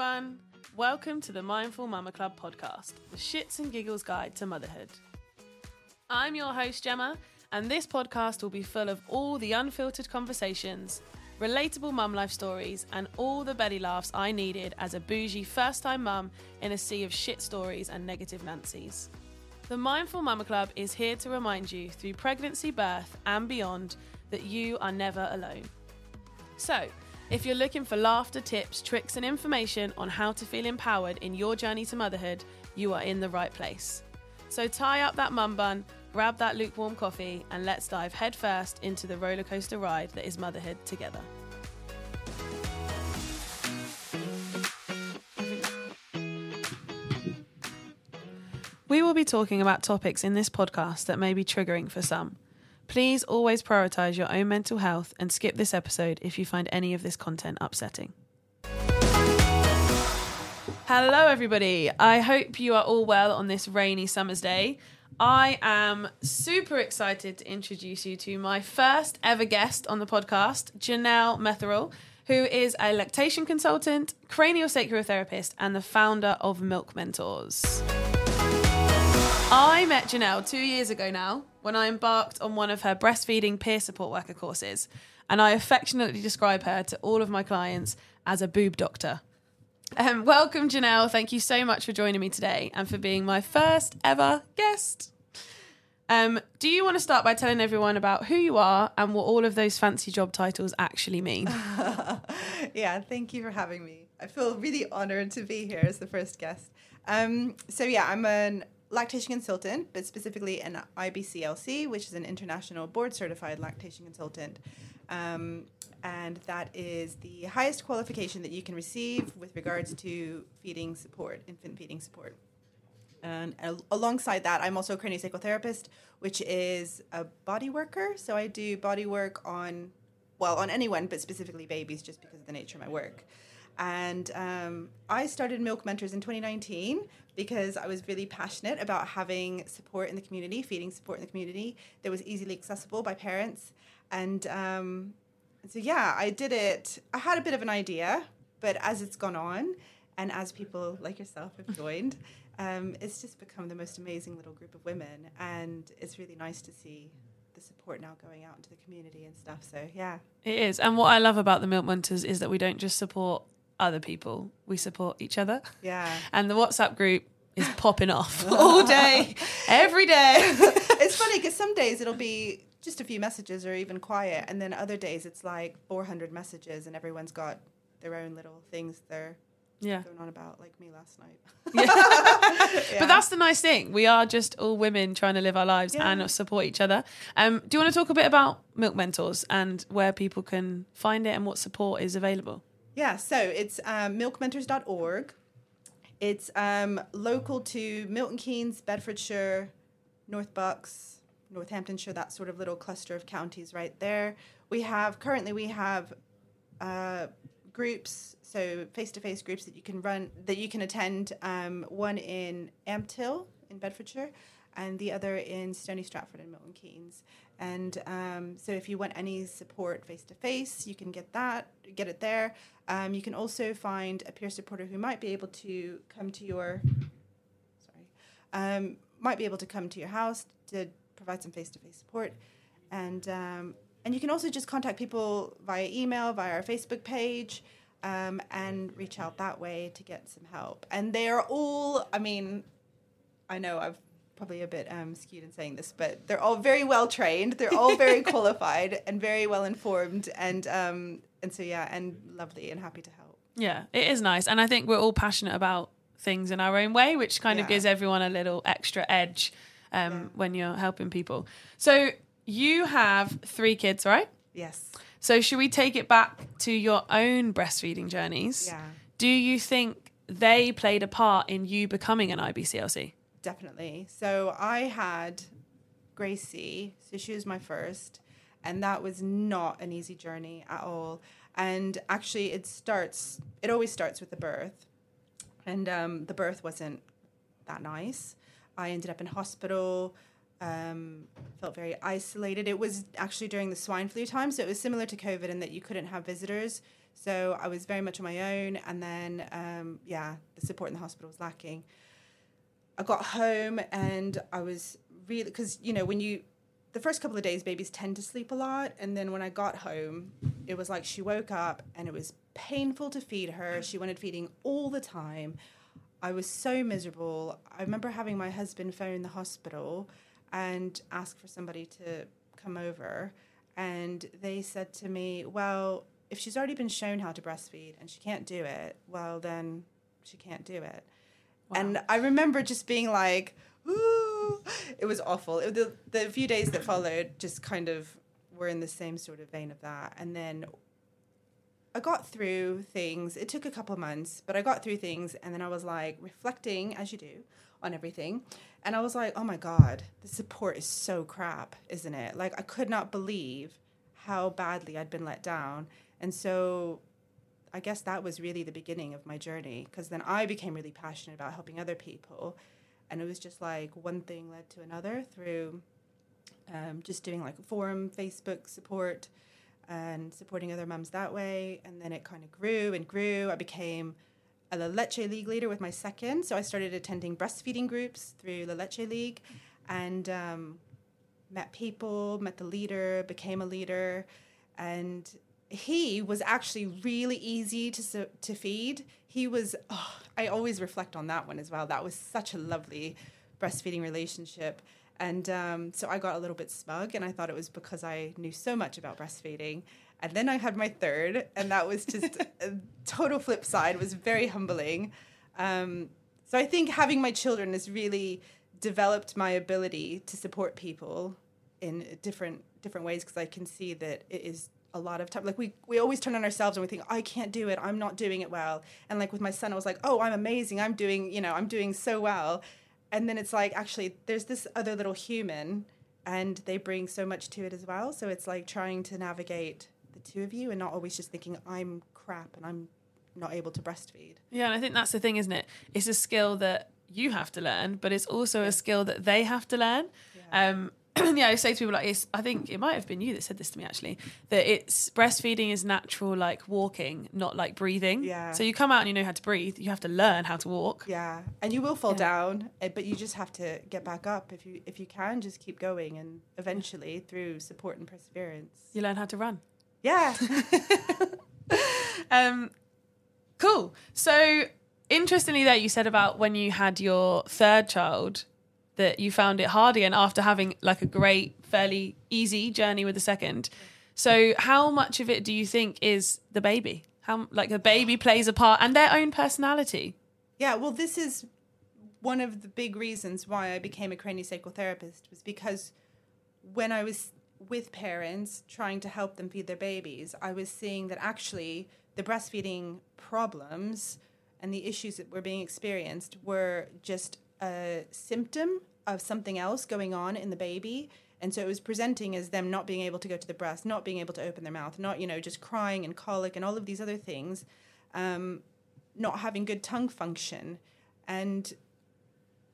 everyone. Welcome to the Mindful Mama Club podcast, the shits and giggles guide to motherhood. I'm your host, Gemma, and this podcast will be full of all the unfiltered conversations, relatable mum life stories, and all the belly laughs I needed as a bougie first time mum in a sea of shit stories and negative Nancy's. The Mindful Mama Club is here to remind you through pregnancy, birth, and beyond that you are never alone. So, if you're looking for laughter, tips, tricks, and information on how to feel empowered in your journey to motherhood, you are in the right place. So tie up that mum bun, grab that lukewarm coffee, and let's dive headfirst into the rollercoaster ride that is motherhood together. We will be talking about topics in this podcast that may be triggering for some. Please always prioritize your own mental health and skip this episode if you find any of this content upsetting. Hello, everybody. I hope you are all well on this rainy summer's day. I am super excited to introduce you to my first ever guest on the podcast, J'Nel Metherell, who is a lactation consultant, craniosacral therapist, and the founder of Milk Mentors. I met J'Nel two years ago now when I embarked on one of her breastfeeding peer support worker courses, and I affectionately describe her to all of my clients as a boob doctor. Um, welcome, J'Nel. Thank you so much for joining me today and for being my first ever guest. Um, do you want to start by telling everyone about who you are and what all of those fancy job titles actually mean? yeah, thank you for having me. I feel really honored to be here as the first guest. Um, so, yeah, I'm an lactation consultant, but specifically an IBCLC, which is an international board certified lactation consultant. Um, and that is the highest qualification that you can receive with regards to feeding support, infant feeding support. And al- alongside that, I'm also a craniosacral therapist, which is a body worker. So I do body work on, well, on anyone, but specifically babies, just because of the nature of my work. And um, I started Milk Mentors in 2019 because I was really passionate about having support in the community, feeding support in the community that was easily accessible by parents. And um, so, yeah, I did it. I had a bit of an idea, but as it's gone on, and as people like yourself have joined, um, it's just become the most amazing little group of women. And it's really nice to see the support now going out into the community and stuff. So, yeah. It is. And what I love about the Milk Mentors is that we don't just support other people, we support each other. Yeah. And the WhatsApp group is popping off all day, every day. it's funny because some days it'll be just a few messages or even quiet, and then other days it's like 400 messages, and everyone's got their own little things they're yeah. going on about, like me last night. yeah. But that's the nice thing. We are just all women trying to live our lives Yeah. and support each other. Um, do you want to talk a bit about Milk Mentors and where people can find it and what support is available? Yeah, so it's um, milkmentors.org. It's um, local to Milton Keynes, Bedfordshire, North Bucks, Northamptonshire, that sort of little cluster of counties right there. We have currently we have uh, groups, so face-to-face groups that you can run that you can attend. Um, one in Ampthill in Bedfordshire, and the other in Stony Stratford and Milton Keynes. And um, so, if you want any support face to face, you can get that, get it there. Um, you can also find a peer supporter who might be able to come to your, sorry, um, might be able to come to your house to provide some face to face support, and um, and you can also just contact people via email, via our Facebook page. Um, and reach out that way to get some help. And they are all, I mean, I know I've probably a bit um, skewed in saying this, but they're all very well trained. They're all very qualified and very well informed, and um, and so yeah, and lovely and happy to help. Yeah, it is nice. And I think we're all passionate about things in our own way, which kind of gives everyone a little extra edge um, Yeah. when you're helping people. So you have three kids, right? Yes. So should we take it back to your own breastfeeding journeys? Yeah. Do you think they played a part in you becoming an IBCLC? Definitely. So I had Gracie, so she was my first, and that was not an easy journey at all. And actually, it starts, it always starts with the birth. And um, the birth wasn't that nice. I ended up in hospital. Um, felt very isolated. It was actually during the swine flu time, so it was similar to COVID in that you couldn't have visitors. So I was very much on my own, and then um, yeah, the support in the hospital was lacking. I got home and I was really because you know when you the first couple of days babies tend to sleep a lot and then when I got home it was like she woke up and it was painful to feed her. She wanted feeding all the time. I was so miserable. I remember having my husband phone the hospital and ask for somebody to come over and they said to me well if she's already been shown how to breastfeed and she can't do it well then she can't do it and I remember just being like, Ooh. it was awful. It, the, the few days that followed just kind of were in the same sort of vein of that. And then I got through things. It took a couple months, but I got through things. And then I was like reflecting, as you do, on everything. And I was like, oh my God, the support is so crap, isn't it? Like, I could not believe how badly I'd been let down. And so I guess that was really the beginning of my journey because then I became really passionate about helping other people. And it was just like one thing led to another through um, just doing like a forum, Facebook support, and supporting other mums that way. And then it kind of grew and grew. I became a La Leche League leader with my second. So I started attending breastfeeding groups through La Leche League and um, met people, met the leader, became a leader. And he was actually really easy to to feed. He was. Oh, I always reflect on that one as well. That was such a lovely breastfeeding relationship. And um, so I got a little bit smug, and I thought it was because I knew so much about breastfeeding. And then I had my third, and that was just a total flip side. It was very humbling. Um, so I think having my children has really developed my ability to support people in different different ways because I can see that it is a lot of time like we we always turn on ourselves and we think i can't do it. I'm not doing it well. And like with my son i was like oh i'm amazing. I'm doing you know i'm doing so well. And then it's like actually there's this other little human and they bring so much to it as well. So it's like trying to navigate the two of you and not always just thinking i'm crap and i'm not able to breastfeed. Yeah and i think that's the thing isn't it? It's a skill that you have to learn but it's also a skill that they have to learn. Yeah. um, yeah, I say to people like it's, I think it might have been you that said this to me actually that it's breastfeeding is natural like walking, not like breathing. Yeah. So you come out and you know how to breathe. You have to learn how to walk. Yeah, and you will fall yeah. down, eh, but you just have to get back up if you if you can. Just keep going, and eventually through support and perseverance, you learn how to run. Yeah. um, cool. So interestingly, there you said about when you had your third child that you found it hard again after having like a great, fairly easy journey with the second. So, how much of it do you think is the baby? How like the baby plays a part and their own personality? Yeah, well, this is one of the big reasons why I became a craniosacral therapist was because when I was with parents trying to help them feed their babies, I was seeing that actually the breastfeeding problems and the issues that were being experienced were just a symptom of something else going on in the baby. And so it was presenting as them not being able to go to the breast, not being able to open their mouth, not, you know, just crying and colic and all of these other things, um, not having good tongue function. And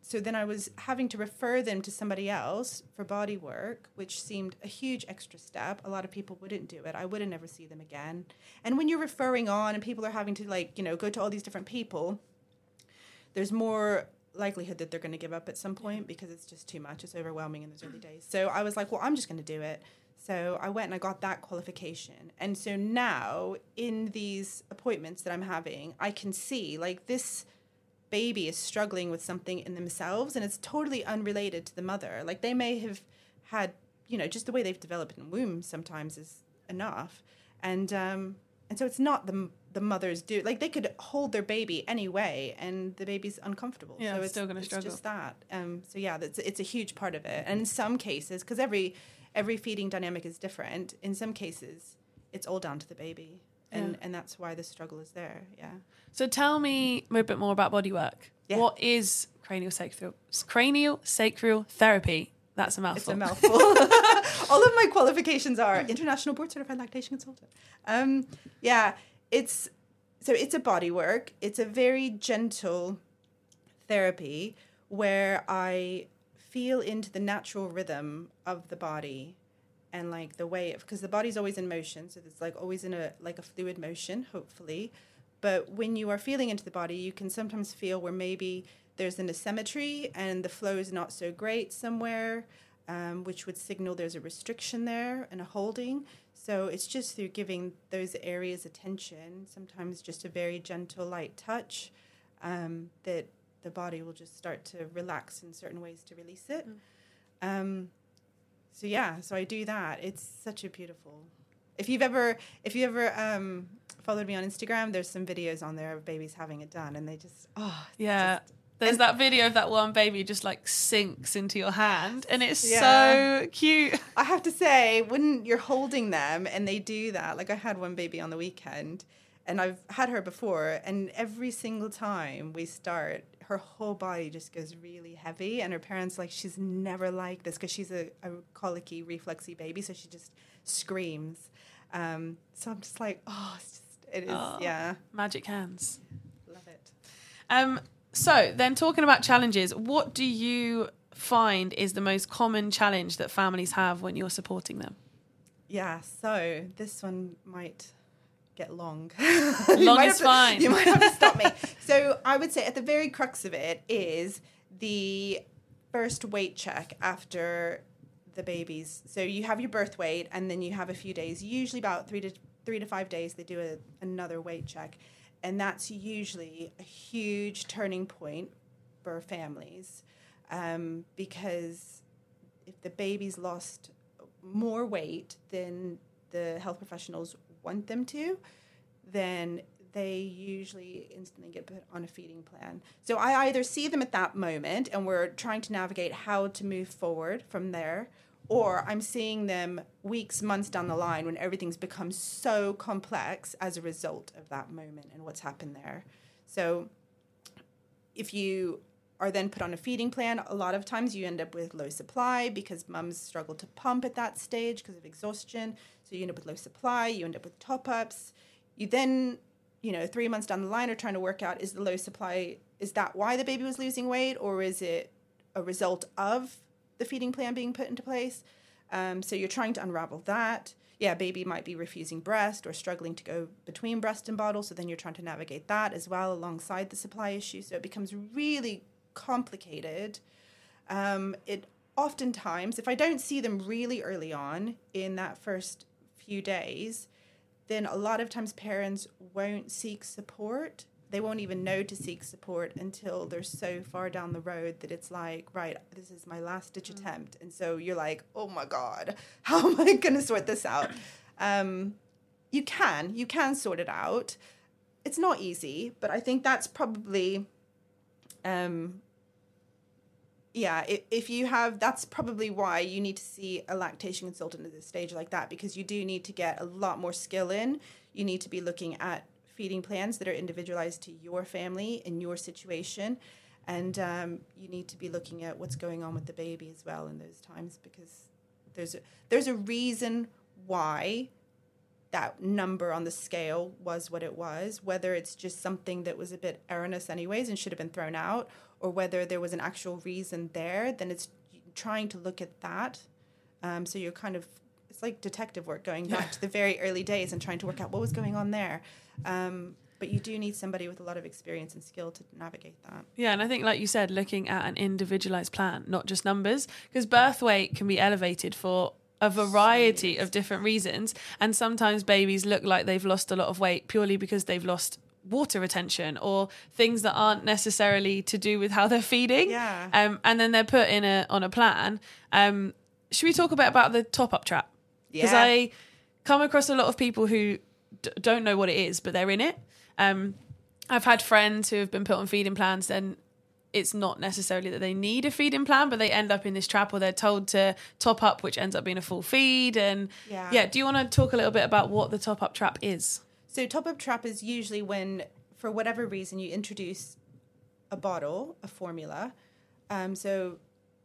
so then I was having to refer them to somebody else for body work, which seemed a huge extra step. A lot of people wouldn't do it. I would not never see them again. And when you're referring on and people are having to like, you know, go to all these different people, there's more likelihood that they're going to give up at some point because it's just too much. It's overwhelming in those early days. So I was like, well, I'm just going to do it. So I went and I got that qualification. And so now in these appointments that I'm having, I can see like this baby is struggling with something in themselves and it's totally unrelated to the mother. Like they may have had, you know, just the way they've developed in womb sometimes is enough. And um and so it's not the the mothers do. Like they could hold their baby anyway, and the baby's uncomfortable. Yeah, so it's still going to struggle. Just that. Um, so yeah, that's it's a huge part of it. And in some cases, because every every feeding dynamic is different, in some cases, it's all down to the baby, and yeah. and that's why the struggle is there. Yeah. So tell me a bit more about bodywork. Yeah. What is cranial sacral cranial sacral therapy? That's a mouthful. It's a mouthful. All of my qualifications are international board certified lactation consultant. Um, yeah, it's so it's a body work. It's a very gentle therapy where I feel into the natural rhythm of the body and like the way because the body's always in motion so it's like always in a like a fluid motion hopefully but when you are feeling into the body you can sometimes feel where maybe there's an asymmetry and the flow is not so great somewhere um, which would signal there's a restriction there and a holding so it's just through giving those areas attention sometimes just a very gentle light touch um, that the body will just start to relax in certain ways to release it mm. um, so yeah, so I do that. It's such a beautiful. If you've ever, if you ever um, followed me on Instagram, there's some videos on there of babies having it done, and they just oh yeah. Just, there's that video of that one baby just like sinks into your hand, and it's yeah. so cute. I have to say, when you're holding them and they do that, like I had one baby on the weekend, and I've had her before, and every single time we start, her whole body just goes really heavy and her parents like she's never like this because she's a, a colicky refluxy baby so she just screams. Um, so i'm just like oh it's just it is oh, yeah. Magic hands. Love it. Um so then talking about challenges what do you find is the most common challenge that families have when you're supporting them yeah so this one might get long. long is to, fine. You might have to stop me. So I would say at the very crux of it is the first weight check after the babies. So you have your birth weight, and then you have a few days, usually about three to three to five days. They do a, another weight check, and that's usually a huge turning point for families um, because if the baby's lost more weight than the health professionals want them to, then they usually instantly get put on a feeding plan. So I either see them at that moment and we're trying to navigate how to move forward from there, or I'm seeing them weeks, months down the line when everything's become so complex as a result of that moment and what's happened there. So if you are then put on a feeding plan, a lot of times you end up with low supply because mums struggle to pump at that stage because of exhaustion. So you end up with low supply, you end up with top ups. You then, you know, three months down the line are trying to work out is the low supply, is that why the baby was losing weight or is it a result of the feeding plan being put into place? Um, so you're trying to unravel that. Yeah, baby might be refusing breast or struggling to go between breast and bottle. So then you're trying to navigate that as well alongside the supply issue. So it becomes really complicated. Um, it oftentimes, if I don't see them really early on in that first few days, then a lot of times parents won't seek support. They won't even know to seek support until they're so far down the road that it's like, right, this is my last ditch mm-hmm. attempt. And so you're like, oh my God, how am I going to sort this out? Um, you can, you can sort it out. It's not easy, but I think that's probably um, yeah, if you have, that's probably why you need to see a lactation consultant at this stage like that because you do need to get a lot more skill in. You need to be looking at feeding plans that are individualized to your family and your situation. And um, you need to be looking at what's going on with the baby as well in those times because there's a, there's a reason why that number on the scale was what it was, whether it's just something that was a bit erroneous anyways and should have been thrown out, or whether there was an actual reason there, then it's trying to look at that. Um, so you're kind of it's like detective work going back to the very early days and trying to work out what was going on there. Um, but you do need somebody with a lot of experience and skill to navigate that. Yeah, and I think, like you said, looking at an individualized plan, not just numbers, because birth weight can be elevated for a variety of different reasons. And sometimes babies look like they've lost a lot of weight purely because they've lost water retention or things that aren't necessarily to do with how they're feeding. Yeah. Um, and then they're put in a on a plan. Um, should we talk a bit about the top up trap? Because yeah. I come across a lot of people who d- don't know what it is, but they're in it. Um, I've had friends who have been put on feeding plans and it's not necessarily that they need a feeding plan, but they end up in this trap where they're told to top up, which ends up being a full feed. And yeah, yeah do you want to talk a little bit about what the top up trap is? So, top up trap is usually when, for whatever reason, you introduce a bottle, a formula. Um, so,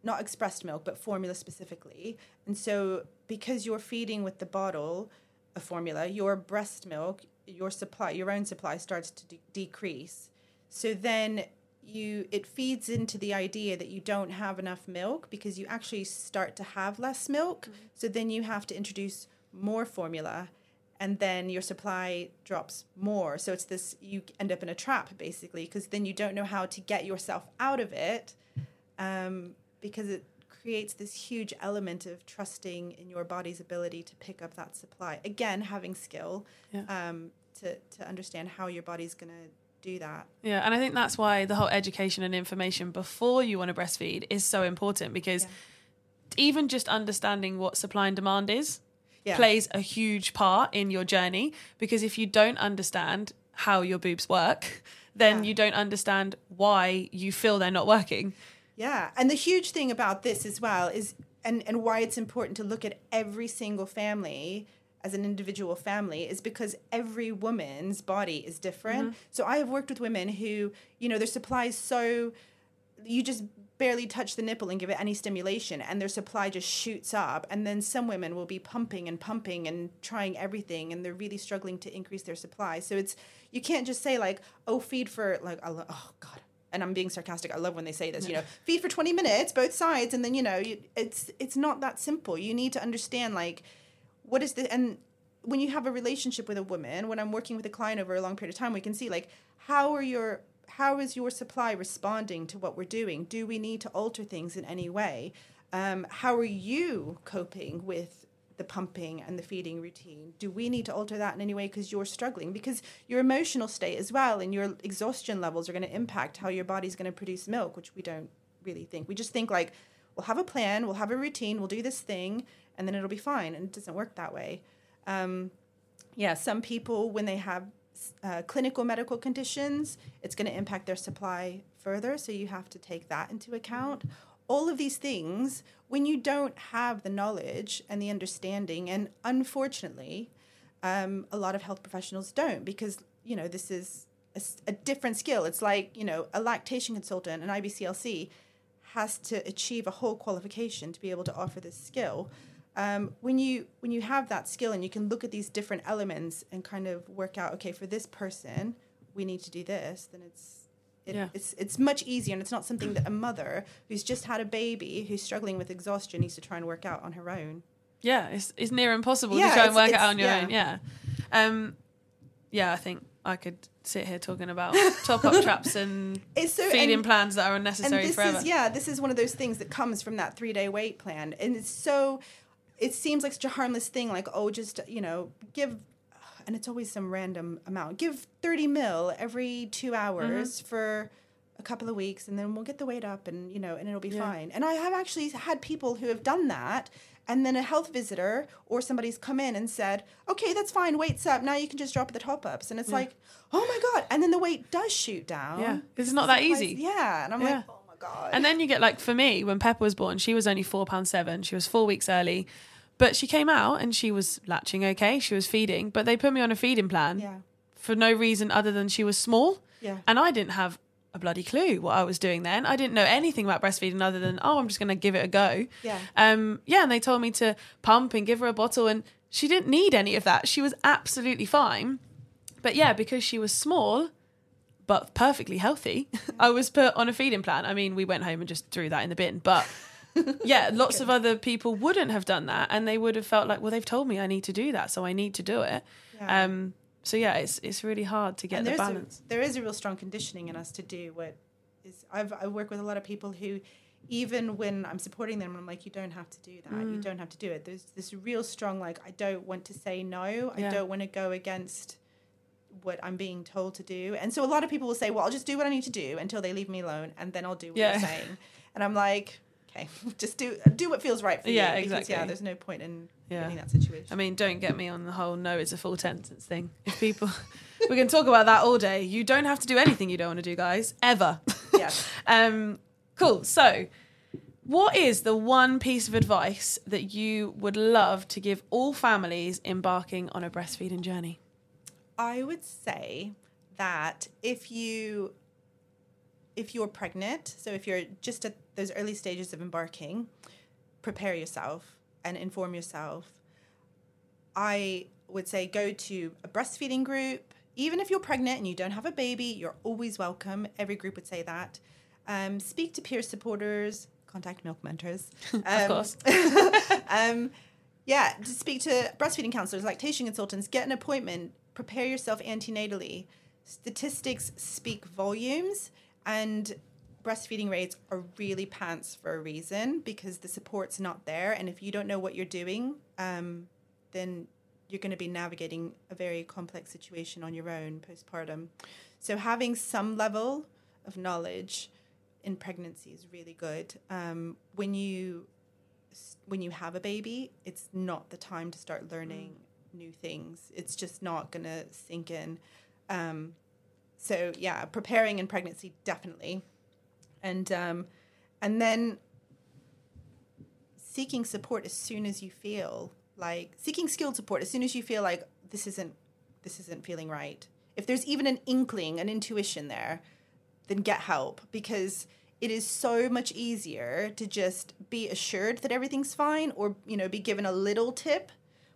not expressed milk, but formula specifically. And so, because you're feeding with the bottle, a formula, your breast milk, your supply, your own supply starts to de- decrease. So then you it feeds into the idea that you don't have enough milk because you actually start to have less milk. So then you have to introduce more formula and then your supply drops more. So it's this you end up in a trap basically because then you don't know how to get yourself out of it um, because it creates this huge element of trusting in your body's ability to pick up that supply. Again, having skill Yeah. um, to, to understand how your body's going to do that. Yeah, and I think that's why the whole education and information before you want to breastfeed is so important because Yeah. even just understanding what supply and demand is Yeah. plays a huge part in your journey because if you don't understand how your boobs work, then Yeah. you don't understand why you feel they're not working. Yeah, and the huge thing about this as well is, and and why it's important to look at every single family as an individual family is because every woman's body is different. Mm-hmm. So I have worked with women who, you know, their supply is so you just barely touch the nipple and give it any stimulation and their supply just shoots up and then some women will be pumping and pumping and trying everything and they're really struggling to increase their supply so it's you can't just say like oh feed for like oh god and I'm being sarcastic I love when they say this you know feed for 20 minutes both sides and then you know you, it's it's not that simple. You need to understand like what is the and when you have a relationship with a woman when i'm working with a client over a long period of time we can see like how are your how is your supply responding to what we're doing? Do we need to alter things in any way? Um, how are you coping with the pumping and the feeding routine do we need to alter that in any way because you're struggling because your emotional state as well and your exhaustion levels are going to impact how your body's going to produce milk which we don't really think we just think like we'll have a plan we'll have a routine we'll do this thing and then it'll be fine and it doesn't work that way um, yeah, some people, when they have uh, clinical medical conditions, it's going to impact their supply further. So you have to take that into account. All of these things, when you don't have the knowledge and the understanding, and unfortunately, um, a lot of health professionals don't because, you know, this is a different skill. It's like, you know, a lactation consultant, an IBCLC, has to achieve a whole qualification to be able to offer this skill um, when you when you have that skill and you can look at these different elements and kind of work out okay for this person we need to do this then it's it, Yeah. it's it's much easier and it's not something that a mother who's just had a baby who's struggling with exhaustion needs to try and work out on her own Yeah, it's, it's near impossible Yeah, to try and work it out on your yeah. own. Yeah. Um, yeah, I think I could sit here talking about top up traps and it's so feeding and- plans that are and unnecessary this forever. is yeah this is one of those things that comes from that three day weight plan and it's so it seems like such a harmless thing like oh just you know give and it's always some random amount give 30 mil every two hours Mm-hmm. for a couple of weeks and then we'll get the weight up and you know and it'll be Yeah. fine and i have actually had people who have done that and then a health visitor or somebody's come in and said okay that's fine weight's up now you can just drop the top ups and it's Yeah. like oh my god and then the weight does shoot down Yeah, it's not that easy. yeah and i'm Yeah. like oh my god And then you get like for me, when Pepper was born, she was only four pounds seven. She was four weeks early, but she came out and she was latching okay. She was feeding, but they put me on a feeding plan yeah for no reason other than she was small, yeah and I didn't have a bloody clue what I was doing then. I didn't know anything about breastfeeding other than oh, I'm just going to give it a go. yeah Um, yeah, and they told me to pump and give her a bottle, and she didn't need any of that. She was absolutely fine. But yeah, because she was small, but perfectly healthy, I was put on a feeding plan. I mean, we went home and just threw that in the bin. But yeah, lots of other people wouldn't have done that, and they would have felt like, well, they've told me I need to do that, so I need to do it. yeah. Um, so yeah, it's it's really hard to get the balance. A, there is a real strong conditioning in us to do what is. I've I work with a lot of people who, even when I'm supporting them, I'm like, you don't have to do that. You Mm. don't have to do it. There's this real strong like, I don't want to say no. I Yeah. don't want to go against what I'm being told to do. And so a lot of people will say, well, I'll just do what I need to do until they leave me alone, and then I'll do what Yeah. you're saying. And I'm like. Okay, just do do what feels right for Yeah, you. Because, exactly. Yeah, there's no point in Yeah. getting that situation. I mean, don't get me on the whole no, it's a full sentence thing. If people, we can talk about that all day. You don't have to do anything you don't want to do, guys, ever. Yeah. um, cool. So, what is the one piece of advice that you would love to give all families embarking on a breastfeeding journey? I would say that if you if you're pregnant, so if you're just at those early stages of embarking, prepare yourself and inform yourself. I would say go to a breastfeeding group, even if you're pregnant and you don't have a baby, you're always welcome. Every group would say that. Um, speak to peer supporters, contact milk mentors. Um, Of course. um, yeah, to speak to breastfeeding counselors, lactation consultants, get an appointment, prepare yourself antenatally. Statistics speak volumes, and breastfeeding rates are really pants for a reason because the support's not there. And if you don't know what you're doing, um, then you're going to be navigating a very complex situation on your own postpartum. So having some level of knowledge in pregnancy is really good. Um, when you when you have a baby, it's not the time to start learning new things. It's just not going to sink in. Um, so yeah, preparing in pregnancy definitely, and um, and then seeking support as soon as you feel like seeking skilled support as soon as you feel like this isn't this isn't feeling right. If there's even an inkling, an intuition there, then get help because it is so much easier to just be assured that everything's fine or you know be given a little tip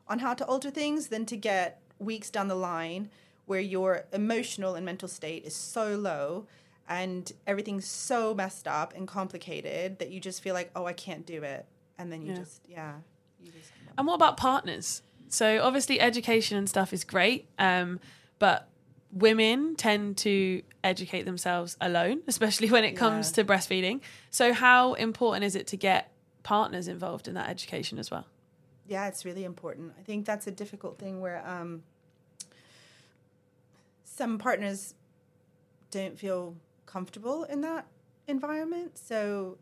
on how to alter things than to get weeks down the line where your emotional and mental state is so low and everything's so messed up and complicated that you just feel like oh I can't do it and then you Yeah. just yeah you just And what about partners? So obviously education and stuff is great, um, but women tend to educate themselves alone, especially when it comes Yeah. to breastfeeding. So how important is it to get partners involved in that education as well? yeah, it's really important. I think that's a difficult thing where um, some partners don't feel comfortable in that environment. So,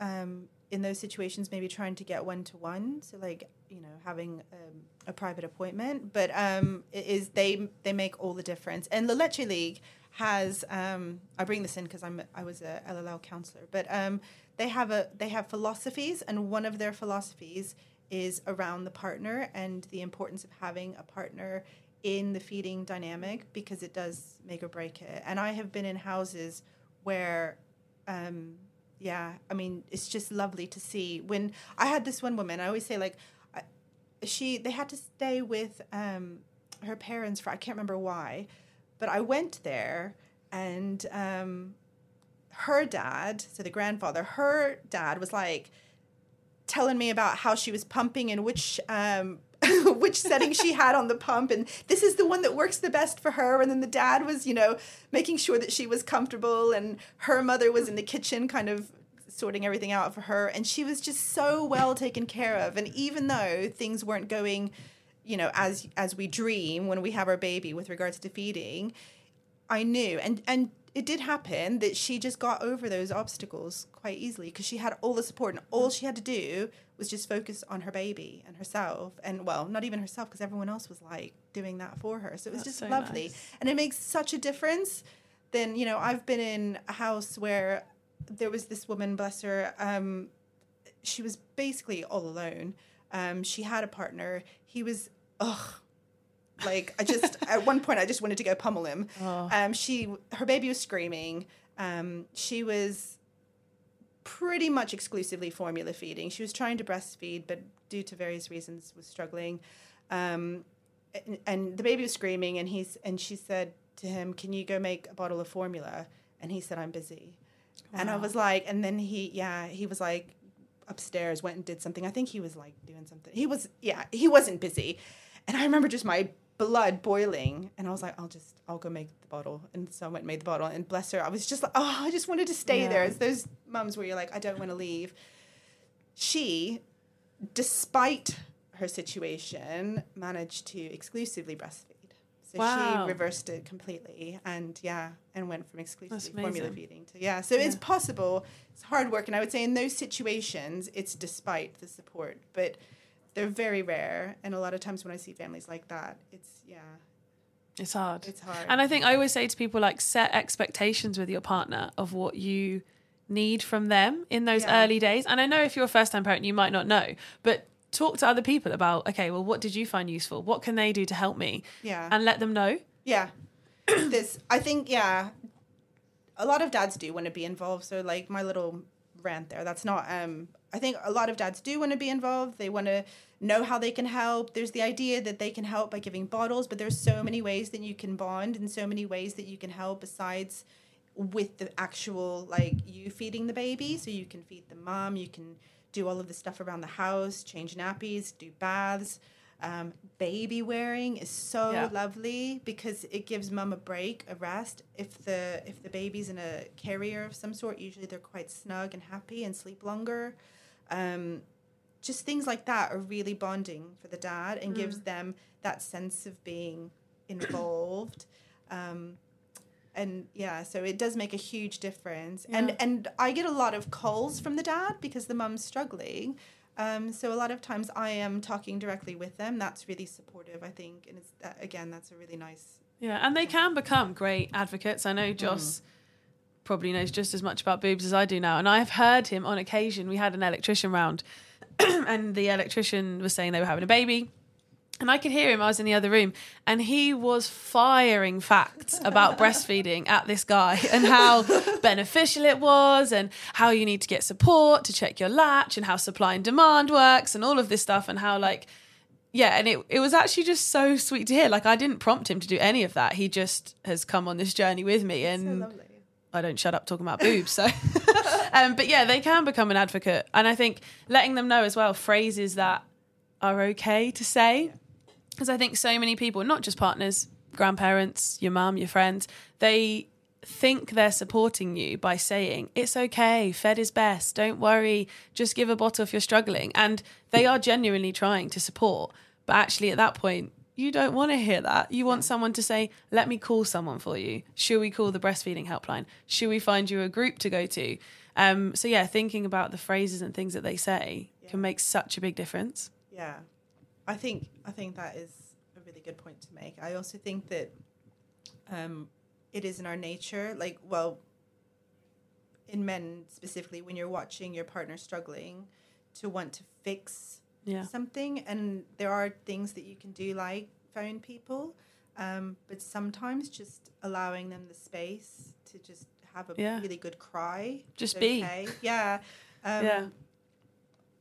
um, in those situations, maybe trying to get one to one. So, like you know, having um, a private appointment. But um, it is they they make all the difference. And the Leche League has um, I bring this in because I'm I was a LLL counselor, but um, they have a they have philosophies, and one of their philosophies is around the partner and the importance of having a partner in the feeding dynamic because it does make or break it. And I have been in houses where, um, yeah, I mean, it's just lovely to see. When I had this one woman, I always say like, I, she they had to stay with um, her parents for I can't remember why, but I went there and um, her dad, so the grandfather, her dad was like telling me about how she was pumping and which um, which setting she had on the pump and this is the one that works the best for her. And then the dad was you know making sure that she was comfortable and her mother was in the kitchen kind of sorting everything out for her. And she was just so well taken care of. And even though things weren't going you know as as we dream when we have our baby with regards to feeding I knew, and and it did happen that she just got over those obstacles quite easily because she had all the support, and all she had to do was just focus on her baby and herself, and well, not even herself because everyone else was like doing that for her. So it was That's just so lovely, nice. and it makes such a difference. Then you know, I've been in a house where there was this woman, bless her. Um, she was basically all alone. Um, she had a partner. He was ugh like I just at one point I just wanted to go pummel him. Oh. Um, she her baby was screaming. Um, she was pretty much exclusively formula feeding. She was trying to breastfeed, but due to various reasons was struggling. Um, and, and the baby was screaming, and he's and she said to him, "Can you go make a bottle of formula?" And he said, "I'm busy." And I was like, and then he, yeah, he was like upstairs, went and did something. I think he was like doing something. He was, yeah, he wasn't busy. And I remember just my blood boiling, and I was like, I'll just, I'll go make the bottle. And so I went and made the bottle. And bless her, I was just like, oh, I just wanted to stay there. Yeah. It's those mums where you're like, I don't want to leave. She, despite her situation, managed to exclusively breastfeed. So Wow. she reversed it completely, and yeah, and went from exclusively formula feeding to yeah. So it's possible. It's hard work, and I would say in those situations, it's despite the support, but they're very rare. And a lot of times when I see families like that, it's yeah, It's hard. it's hard. And I think I always say to people like set expectations with your partner of what you need from them in those Yeah. early days. And I know if you're a first time parent, you might not know, but talk to other people about, okay, well, what did you find useful? What can they do to help me? yeah, And let them know. Yeah. this I think yeah. A lot of dads do want to be involved, so like my little rant there, that's not um I think a lot of dads do want to be involved. They want to know how they can help. There's the idea that they can help by giving bottles, but there's so many ways that you can bond and so many ways that you can help besides with the actual like you feeding the baby. So you can feed the mom, you can do all of the stuff around the house, change nappies, do baths. Um, baby wearing is so Yeah. lovely because it gives mum a break, a rest. If the if the baby's in a carrier of some sort, usually they're quite snug and happy and sleep longer. Um, just things like that are really bonding for the dad and gives them that sense of being involved. Um, and yeah, so it does make a huge difference. Yeah. And and I get a lot of calls from the dad because the mum's struggling. Um, so a lot of times I am talking directly with them. That's really supportive, I think, and it's uh, again that's a really nice. Yeah, and they can become great advocates. I know Joss probably knows just as much about boobs as I do now, and I've heard him on occasion. We had an electrician round, and the electrician was saying they were having a baby. And I could hear him. I was in the other room, and he was firing facts about breastfeeding at this guy and how beneficial it was, and how you need to get support to check your latch, and how supply and demand works, and all of this stuff, and how like yeah, and it it was actually just so sweet to hear. Like I didn't prompt him to do any of that. He just has come on this journey with me, and lovely. I don't shut up talking about boobs. So, um, but yeah, they can become an advocate, and I think letting them know as well phrases that are okay to say, because I think so many people, not just partners, grandparents, your mum, your friends, they think they're supporting you by saying it's okay fed is best don't worry just give a bottle if you're struggling. And they are genuinely trying to support. But actually at that point you don't want to hear that. You want someone to say let me call someone for you. Should we call the breastfeeding helpline? Should we find you a group to go to? Um, so yeah thinking about the phrases and things that they say can make such a big difference. Yeah, I think I think that is a really good point to make. I also think that um, it is in our nature, like well, in men specifically, when you're watching your partner struggling, to want to fix yeah something, and there are things that you can do, like phone people, um, but sometimes just allowing them the space to just have a Yeah. really good cry, Just be. okay. yeah, um, Yeah.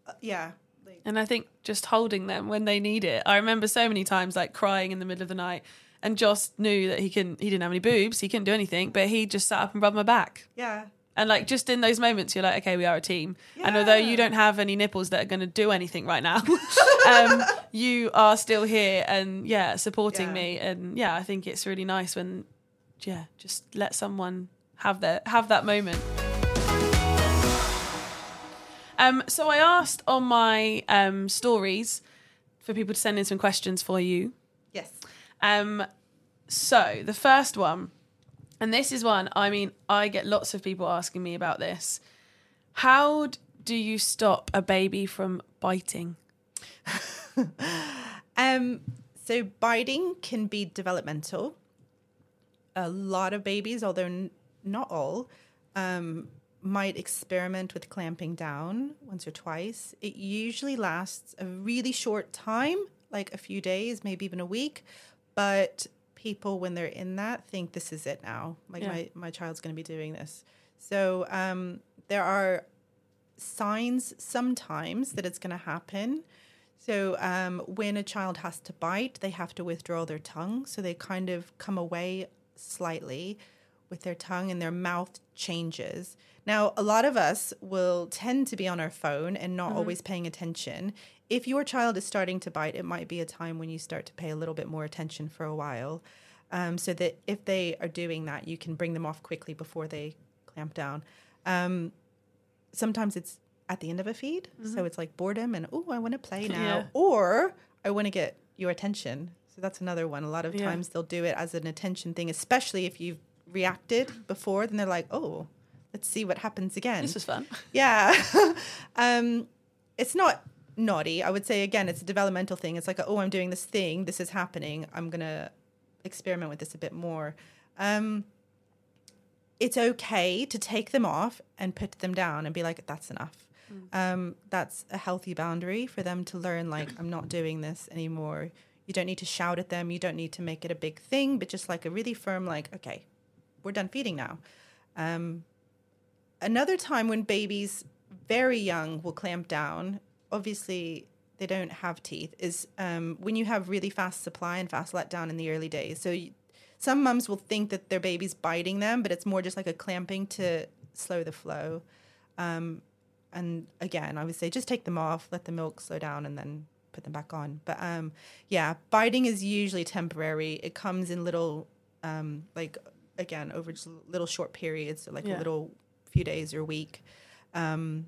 uh, yeah. Like, And I think just holding them when they need it. I remember so many times like crying in the middle of the night. And Joss knew that he can he didn't have any boobs, he couldn't do anything, but he just sat up and rubbed my back. yeah. And like just in those moments you're like, okay, we are a team. And although you don't have any nipples that are gonna do anything right now, um, you are still here and yeah, supporting Yeah. me. And yeah, I think it's really nice when yeah, just let someone have their have that moment. Um, so I asked on my um, stories for people to send in some questions for you. Yes. Um, so the first one, and this is one. I mean, I get lots of people asking me about this. How do you stop a baby from biting? Um, so biting can be developmental. A lot of babies, although n- not all, um, might experiment with clamping down once or twice. It usually lasts a really short time, like a few days, maybe even a week. But people, when they're in that, think this is it now. Like Yeah. my, my child's going to be doing this. So um, there are signs sometimes that it's going to happen. So um, when a child has to bite, they have to withdraw their tongue. So they kind of come away slightly with their tongue and their mouth changes. Now, a lot of us will tend to be on our phone and not always paying attention. If your child is starting to bite, it might be a time when you start to pay a little bit more attention for a while. Um, so that if they are doing that, you can bring them off quickly before they clamp down. Um, sometimes it's at the end of a feed. So it's like boredom and, oh, I want to play now. Mm-hmm. Yeah. Or I want to get your attention. So that's another one. A lot of Yeah. times they'll do it as an attention thing, especially if you've reacted before. Then they're like, oh, let's see what happens again. This was fun. Yeah. um, it's not naughty. I would say, again, it's a developmental thing. It's like, oh, I'm doing this thing. This is happening. I'm going to experiment with this a bit more. Um, it's okay to take them off and put them down and be like, that's enough. Um, that's a healthy boundary for them to learn, like, I'm not doing this anymore. You don't need to shout at them. You don't need to make it a big thing, but just like a really firm, like, okay, we're done feeding now. Um, another time when babies very young will clamp down. Obviously, they don't have teeth. Is um, when you have really fast supply and fast letdown in the early days. So you, some mums will think that their baby's biting them, but it's more just like a clamping to slow the flow. Um, and again, I would say just take them off, let the milk slow down, and then put them back on. But um, yeah, biting is usually temporary. It comes in little, um, like again, over just little short periods, so like Yeah. a little few days or a week. Um,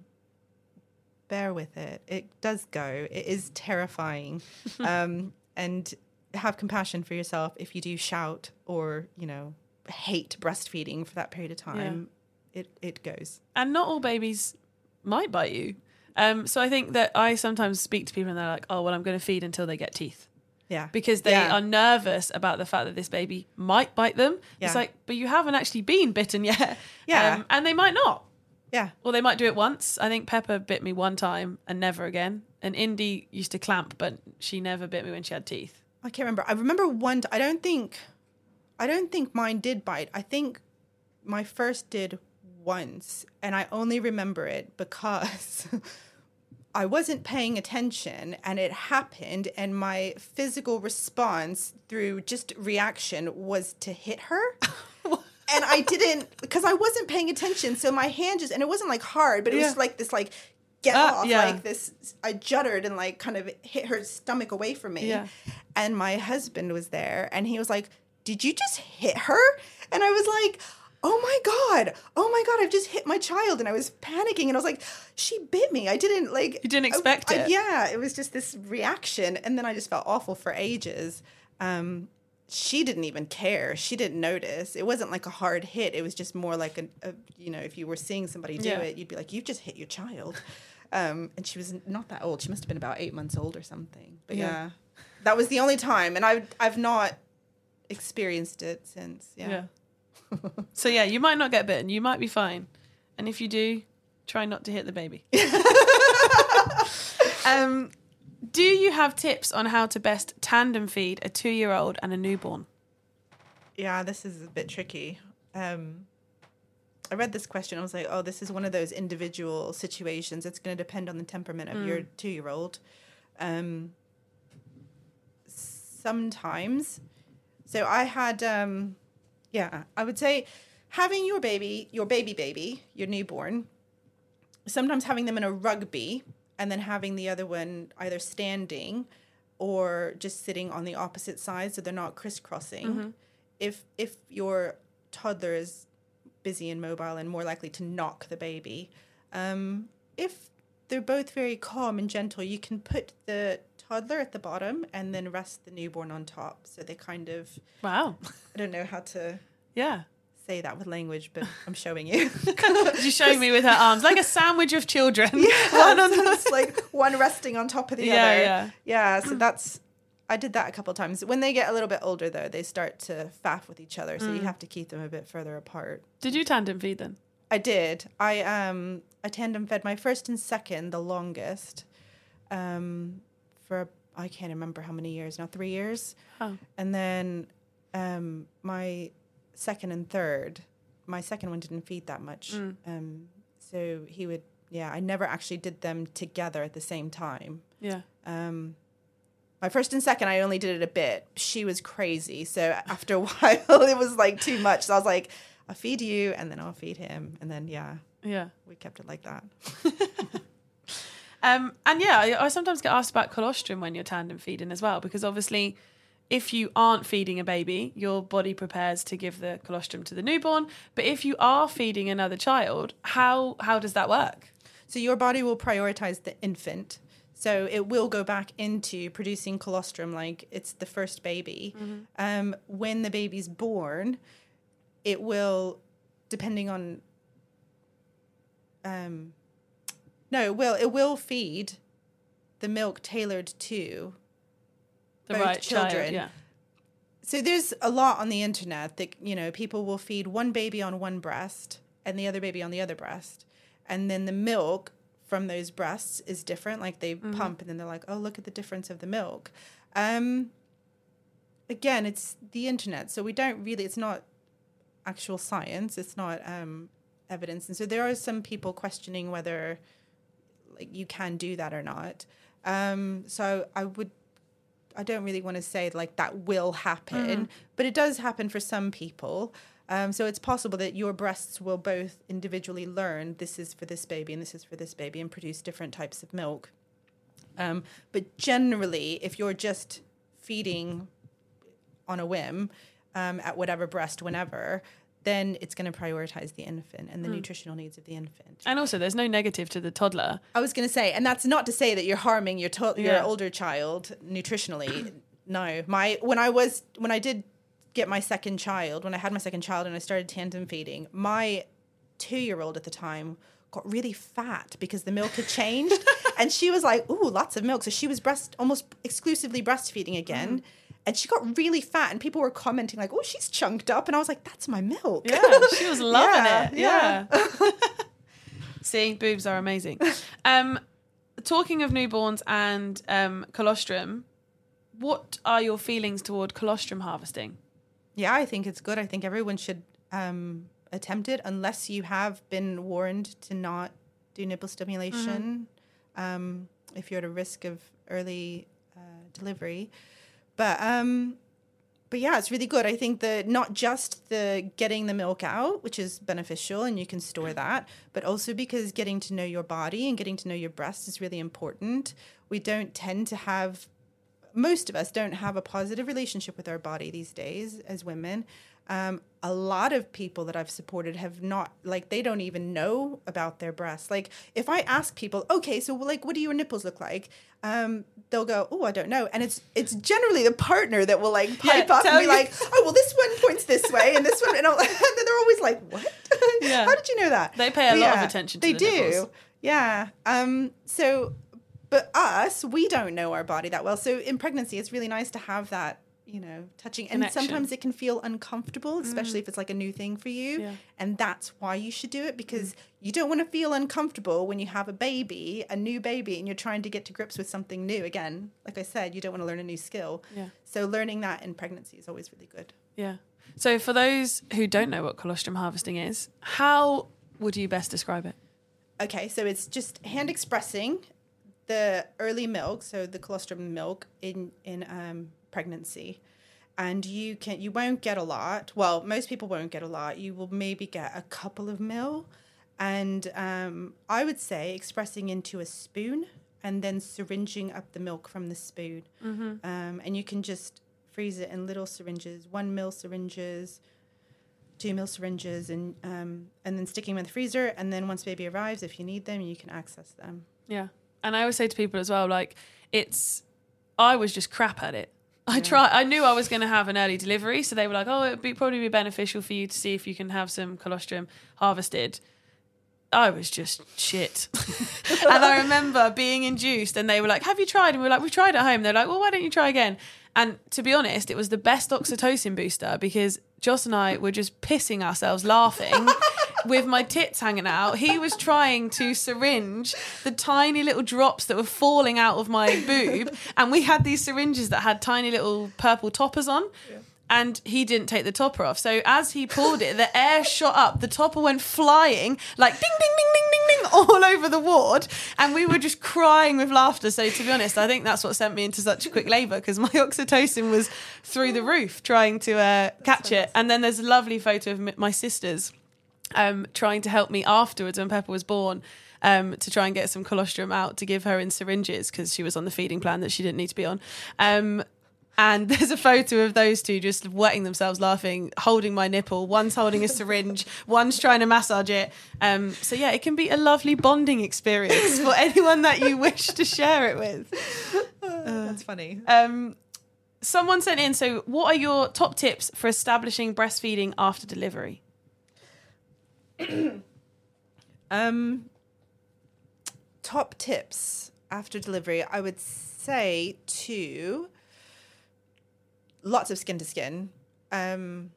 bear with it. It does go. It is terrifying, um, and have compassion for yourself if you do shout or you know hate breastfeeding for that period of time. It it goes. and not all babies might bite you. Um, so I think that I sometimes speak to people and they're like, "Oh, well, I'm going to feed until they get teeth," Yeah, because they Yeah. are nervous about the fact that this baby might bite them. It's like, but you haven't actually been bitten yet. Yeah. um, and they might not. Yeah. Well, they might do it once. I think Pepper bit me one time and never again. And Indy used to clamp, but she never bit me when she had teeth. I can't remember. I remember one. T- I don't think, I don't think mine did bite. I think my first did once, and I only remember it because I wasn't paying attention, and it happened, and my physical response through just reaction was to hit her. and I didn't because I wasn't paying attention. So my hand just and it wasn't like hard, but it Yeah. was like this like get Ah, off yeah. like this. I juddered and like kind of hit her stomach away from me. Yeah. And my husband was there, and he was like, "Did you just hit her?" And I was like. Oh my god! Oh my god! I've just hit my child, and I was panicking, and I was like, "She bit me. I didn't like." You didn't expect I- it. yeah, it was just this reaction, and then I just felt awful for ages. Um, she didn't even care. She didn't notice. It wasn't like a hard hit. It was just more like a, a you know, if you were seeing somebody do Yeah. it, you'd be like, "You've just hit your child." Um, and she was not that old. She must have been about eight months old or something. But Yeah. yeah, that was the only time, and I've I've not experienced it since. Yeah. Yeah. so yeah, you might not get bitten. You might be fine. And if you do, try not to hit the baby. um, do you have tips on how to best tandem feed a two-year-old and a newborn? Yeah, this is a bit tricky. Um, I read this question. I was like, oh, this is one of those individual situations. It's going to depend on the temperament of your two year old. Um, sometimes. So I had, um, yeah, I would say having your baby, your baby baby, your newborn, sometimes having them in a rugby and then having the other one either standing or just sitting on the opposite side so they're not crisscrossing. If if your toddler is busy and mobile and more likely to knock the baby, um, if they're both very calm and gentle, you can put the toddler at the bottom and then rest the newborn on top. So they kind of Wow. I don't know how to Yeah. Say that with language, but I'm showing you. She's showing me with her arms like a sandwich of children. Yeah, One on the- like one resting on top of the Yeah, other. yeah. Yeah, so that's I did that a couple times. When they get a little bit older though, they start to faff with each other, so Mm. you have to keep them a bit further apart. Did you tandem feed them? I did. I um I tandem fed my first and second the longest. Um for I can't remember how many years now, 3 years. Oh. And then um my second and third, my second one didn't feed that much. Mm. Um so he would yeah, I never actually did them together at the same time. Yeah. Um, my first and second, I only did it a bit. She was crazy. So after a while, it was like too much. So I was like, I'll feed you and then I'll feed him. And then, yeah, Yeah. we kept it like that. Um, and yeah, I, I sometimes get asked about colostrum when you're tandem feeding as well, because obviously, if you aren't feeding a baby, your body prepares to give the colostrum to the newborn. But if you are feeding another child, how how does that work? So your body will prioritize the infant. So it will go back into producing colostrum like it's the first baby. Um, when the baby's born, it will, depending on, um, no, it will it will feed the milk tailored to The Both right child, children. yeah. So there's a lot on the internet that you know people will feed one baby on one breast and the other baby on the other breast, and then the milk from those breasts is different. Like they pump, and then they're like, "Oh, look at the difference of the milk." Um, again, it's the internet, so we don't really. It's not actual science. It's not um, evidence, and so there are some people questioning whether like you can do that or not. Um, so I would I don't really want to say like that will happen, but it does happen for some people. Um, so it's possible that your breasts will both individually learn this is for this baby and this is for this baby and produce different types of milk. Um, but generally, if you're just feeding on a whim um, at whatever breast, whenever, then it's going to prioritize the infant and the hmm. nutritional needs of the infant. And also, there's no negative to the toddler. I was going to say, and that's not to say that you're harming your to- your Yeah. older child nutritionally. no, my when I was when I did get my second child, when I had my second child and I started tandem feeding, my two year old at the time got really fat because the milk had changed, and she was like, "Ooh, lots of milk." So she was breast almost exclusively breastfeeding again. Mm-hmm. And she got really fat, and people were commenting like, "Oh, she's chunked up," and I was like, "That's my milk." Yeah, she was loving Yeah, it. Yeah. See, boobs are amazing. Um, talking of newborns and um, colostrum, what are your feelings toward colostrum harvesting? Yeah, I think it's good. I think everyone should um, attempt it unless you have been warned to not do nipple stimulation um, if you're at a risk of early uh, delivery. But um, but yeah, it's really good. I think that not just the getting the milk out, which is beneficial and you can store that, but also because getting to know your body and getting to know your breast is really important. We don't tend to have most of us don't have a positive relationship with our body these days as women. Um, a lot of people that I've supported have not like they don't even know about their breasts. Like if I ask people, okay, so like what do your nipples look like? Um, they'll go, oh, I don't know, and it's it's generally the partner that will like pipe Yeah, up and be you. like, oh, well, this one points this way and this one, and, and then they're always like, what? Yeah. How did you know that? They pay a But lot of attention to They the do. nipples. Yeah. Um, so, but us, we don't know our body that well. So in pregnancy, it's really nice to have that, you know, touching. And Connection. sometimes it can feel uncomfortable, especially if it's like a new thing for you. Yeah. And that's why you should do it because you don't want to feel uncomfortable when you have a baby, a new baby, and you're trying to get to grips with something new. Again, like I said, you don't want to learn a new skill. Yeah. So learning that in pregnancy is always really good. Yeah. So, for those who don't know what colostrum harvesting is, how would you best describe it? Okay, so it's just hand expressing the early milk, so the colostrum milk in in um, pregnancy, and you can you won't get a lot. Well, most people won't get a lot. You will maybe get a couple of mil, and um, I would say expressing into a spoon and then syringing up the milk from the spoon, um, and you can just freeze it in little syringes, one mil syringes two mil syringes and um, and then sticking them in the freezer. And then once baby arrives, if you need them, you can access them. Yeah. And I always say to people as well, like, it's, I was just crap at it. I try. I knew I was going to have an early delivery, so they were like, "Oh, it'd be probably be beneficial for you to see if you can have some colostrum harvested." I was just shit, and I remember being induced, and they were like, "Have you tried?" And we were like, "We've tried at home." They're like, "Well, why don't you try again?" And to be honest, it was the best oxytocin booster because Joss and I were just pissing ourselves laughing. With my tits hanging out, he was trying to syringe the tiny little drops that were falling out of my boob, and we had these syringes that had tiny little purple toppers on and he didn't take the topper off. So as he pulled it, the air shot up, the topper went flying like ding ding ding ding ding ding all over the ward, and we were just crying with laughter. So to be honest, I think that's what sent me into such quick labour because my oxytocin was through the roof trying to uh, catch it. And then there's a lovely photo of my sisters um, trying to help me afterwards when Pepper was born. Um, to try and get some colostrum out to give her in syringes because she was on the feeding plan that she didn't need to be on. Um, and there's a photo of those two just wetting themselves laughing, holding my nipple. One's holding a syringe, one's trying to massage it. Um, so, yeah, it can be a lovely bonding experience for anyone that you wish to share it with. That's funny. Um, someone sent in, so what are your top tips for establishing breastfeeding after delivery? Um, top tips after delivery, I would say to lots of skin to skin. Um,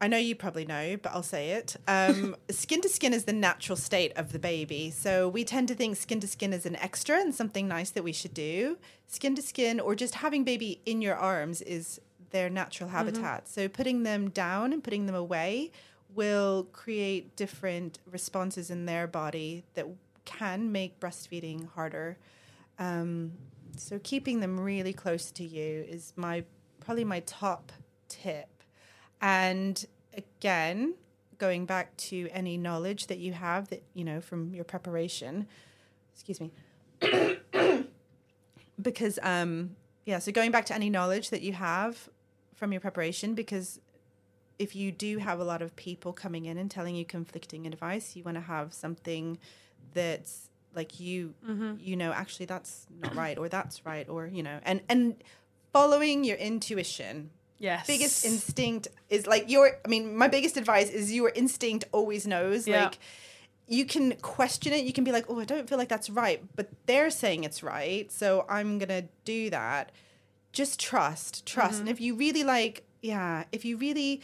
I know you probably know, but I'll say it. Um, skin to skin is the natural state of the baby. So we tend to think skin to skin is an extra and something nice that we should do. Skin to skin or just having baby in your arms is their natural habitat. So putting them down and putting them away will create different responses in their body that can make breastfeeding harder. Um, so keeping them really close to you is my probably my top tip. And again, going back to any knowledge that you have that you know from your preparation. Excuse me. because um yeah, so going back to any knowledge that you have from your preparation because if you do have a lot of people coming in and telling you conflicting advice, you want to have something that's like you Mm-hmm. you know actually that's not right or that's right or you know and and following your intuition Yes. biggest instinct is like your i mean my biggest advice is your instinct always knows Yeah. like you can question it you can be like oh i don't feel like that's right but they're saying it's right so i'm gonna do that just trust trust Mm-hmm. and if you really like yeah if you really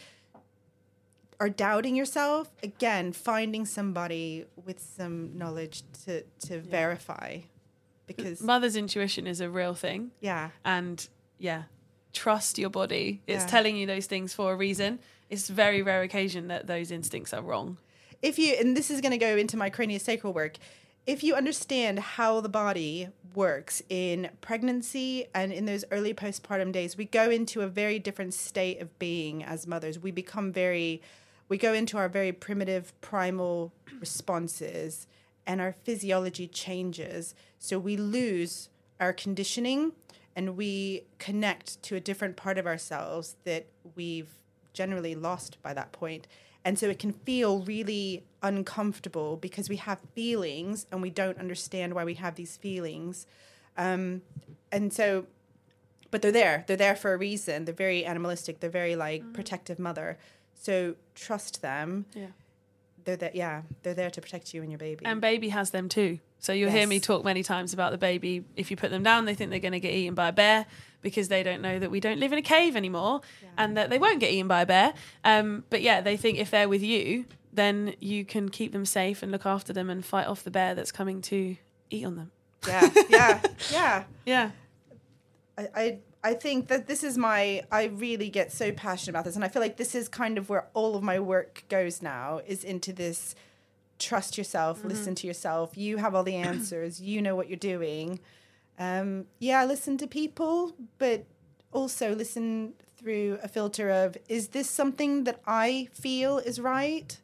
are doubting yourself again finding somebody with some knowledge to to verify because Mother's intuition is a real thing. yeah. And yeah trust your body. It's Yeah. telling you those things for a reason. It's very rare occasion that those instincts are wrong. If you and this is going to go into my craniosacral work if you understand how the body works in pregnancy and in those early postpartum days we go into a very different state of being as mothers. We become very we go into our very primitive primal responses and our physiology changes so we lose our conditioning and we connect to a different part of ourselves that we've generally lost by that point. And so it can feel really uncomfortable because we have feelings and we don't understand why we have these feelings. Um, and so, but they're there. They're there for a reason. They're very animalistic. They're very like protective mother. So trust them. yeah They're there. Yeah, they're there to protect you and your baby. and baby has them too so you'll hear me talk many times about the baby if you put them down they think they're going to get eaten by a bear because they don't know that we don't live in a cave anymore and that they won't get eaten by a bear um, but yeah they think if they're with you then you can keep them safe and look after them and fight off the bear that's coming to eat on them yeah, yeah, yeah. yeah I, I I think that this is my I really get so passionate about this and I feel like this is kind of where all of my work goes now is into this trust yourself, listen to yourself. You have all the answers. you know what you're doing. Um, yeah, listen to people, but also listen through a filter of is this something that I feel is right?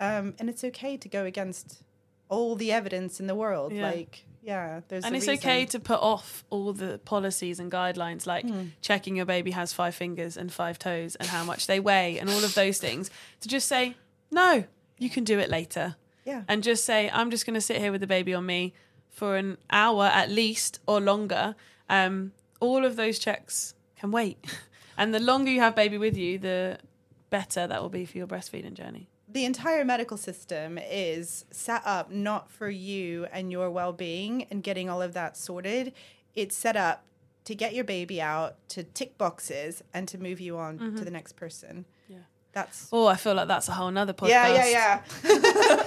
Um, and it's okay to go against all the evidence in the world. Yeah. Like, yeah, there's and a it's reason. okay to put off all the policies and guidelines like Hmm. checking your baby has five fingers and five toes and how much they weigh and all of those things to just say no you can do it later Yeah. and just say i'm just going to sit here with the baby on me for an hour at least or longer um, all of those checks can wait and the longer you have baby with you the better that will be for your breastfeeding journey the entire medical system is set up not for you and your well-being and getting all of that sorted it's set up to get your baby out to tick boxes and to move you on to the next person Yeah. that's oh i feel like that's a whole nother podcast yeah yeah yeah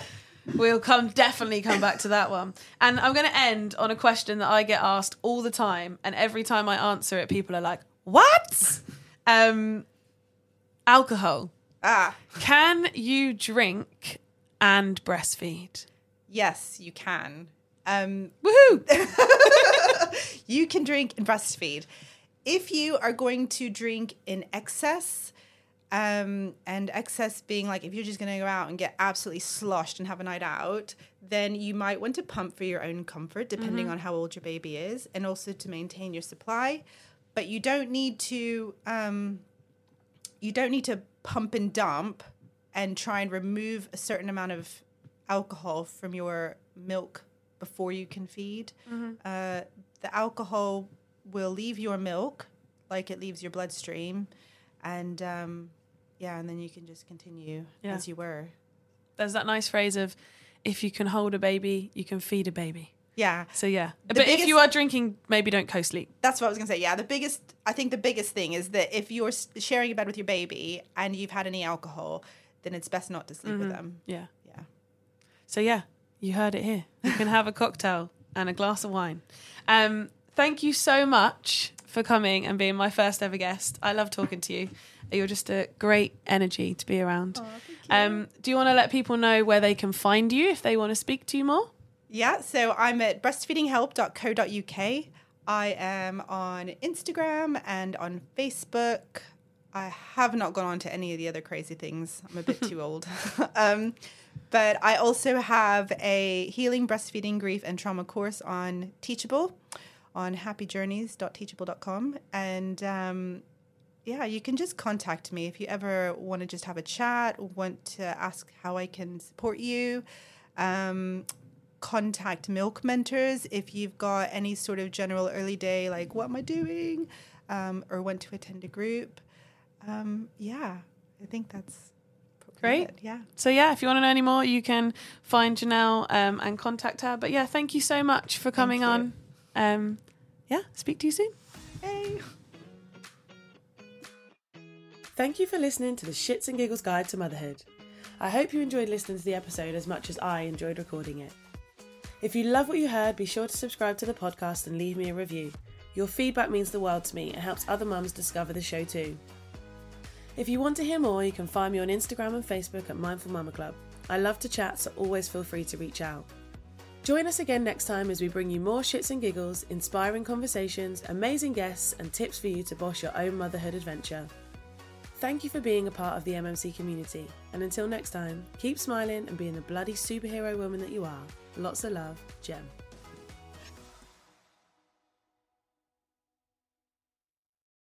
We'll come definitely come back to that one. And I'm going to end on a question that I get asked all the time, and every time I answer it, people are like, "What?" Um, alcohol. Ah Can you drink and breastfeed? yes you can um Woohoo! you can drink and breastfeed. If you are going to drink in excess, um, and excess being like if you're just going to go out and get absolutely sloshed and have a night out, then you might want to pump for your own comfort, depending on how old your baby is, and also to maintain your supply. But you don't need to. Um, you don't need to pump and dump and try and remove a certain amount of alcohol from your milk before you can feed. Uh, the alcohol will leave your milk like it leaves your bloodstream, and um, yeah, and then you can just continue Yeah. as you were. There's that nice phrase of, "If you can hold a baby, you can feed a baby." Yeah, So yeah, The but if you are drinking, maybe don't co-sleep. that's what I was gonna say. Yeah, the biggest, I think the biggest thing is that if you're sharing a bed with your baby and you've had any alcohol, then it's best not to sleep with them. Yeah. Yeah. So yeah, you heard it here. You can have a cocktail and a glass of wine. Um, thank you so much for coming and being my first ever guest. I love talking to you. You're just a great energy to be around. Um, do you want to let people know where they can find you if they want to speak to you more? Yeah, so I'm at breastfeedinghelp.co.uk. I am on Instagram and on Facebook. I have not gone on to any of the other crazy things. I'm a bit too old. um, but I also have a healing breastfeeding grief and trauma course on Teachable on happyjourneys.teachable.com. And um, yeah, you can just contact me if you ever want to just have a chat, want to ask how I can support you. Um, contact Milk Mentors if you've got any sort of general early day, like what am I doing, um, or want to attend a group. Um, yeah, I think that's Great. Yeah. So yeah, if you want to know any more, you can find J'Nel um, and contact her. But yeah, thank you so much for coming on. Um, yeah, speak to you soon. Hey. Thank you for listening to the Shits and Giggles Guide to Motherhood. I hope you enjoyed listening to the episode as much as I enjoyed recording it. If you love what you heard, be sure to subscribe to the podcast and leave me a review. Your feedback means the world to me and helps other mums discover the show too. If you want to hear more, you can find me on Instagram and Facebook at Mindful Mama Club. I love to chat, so always feel free to reach out. Join us again next time as we bring you more shits and giggles, inspiring conversations, amazing guests, and tips for you to boss your own motherhood adventure. Thank you for being a part of the MMC community, and until next time, keep smiling and being the bloody superhero woman that you are. Lots of love, Jem.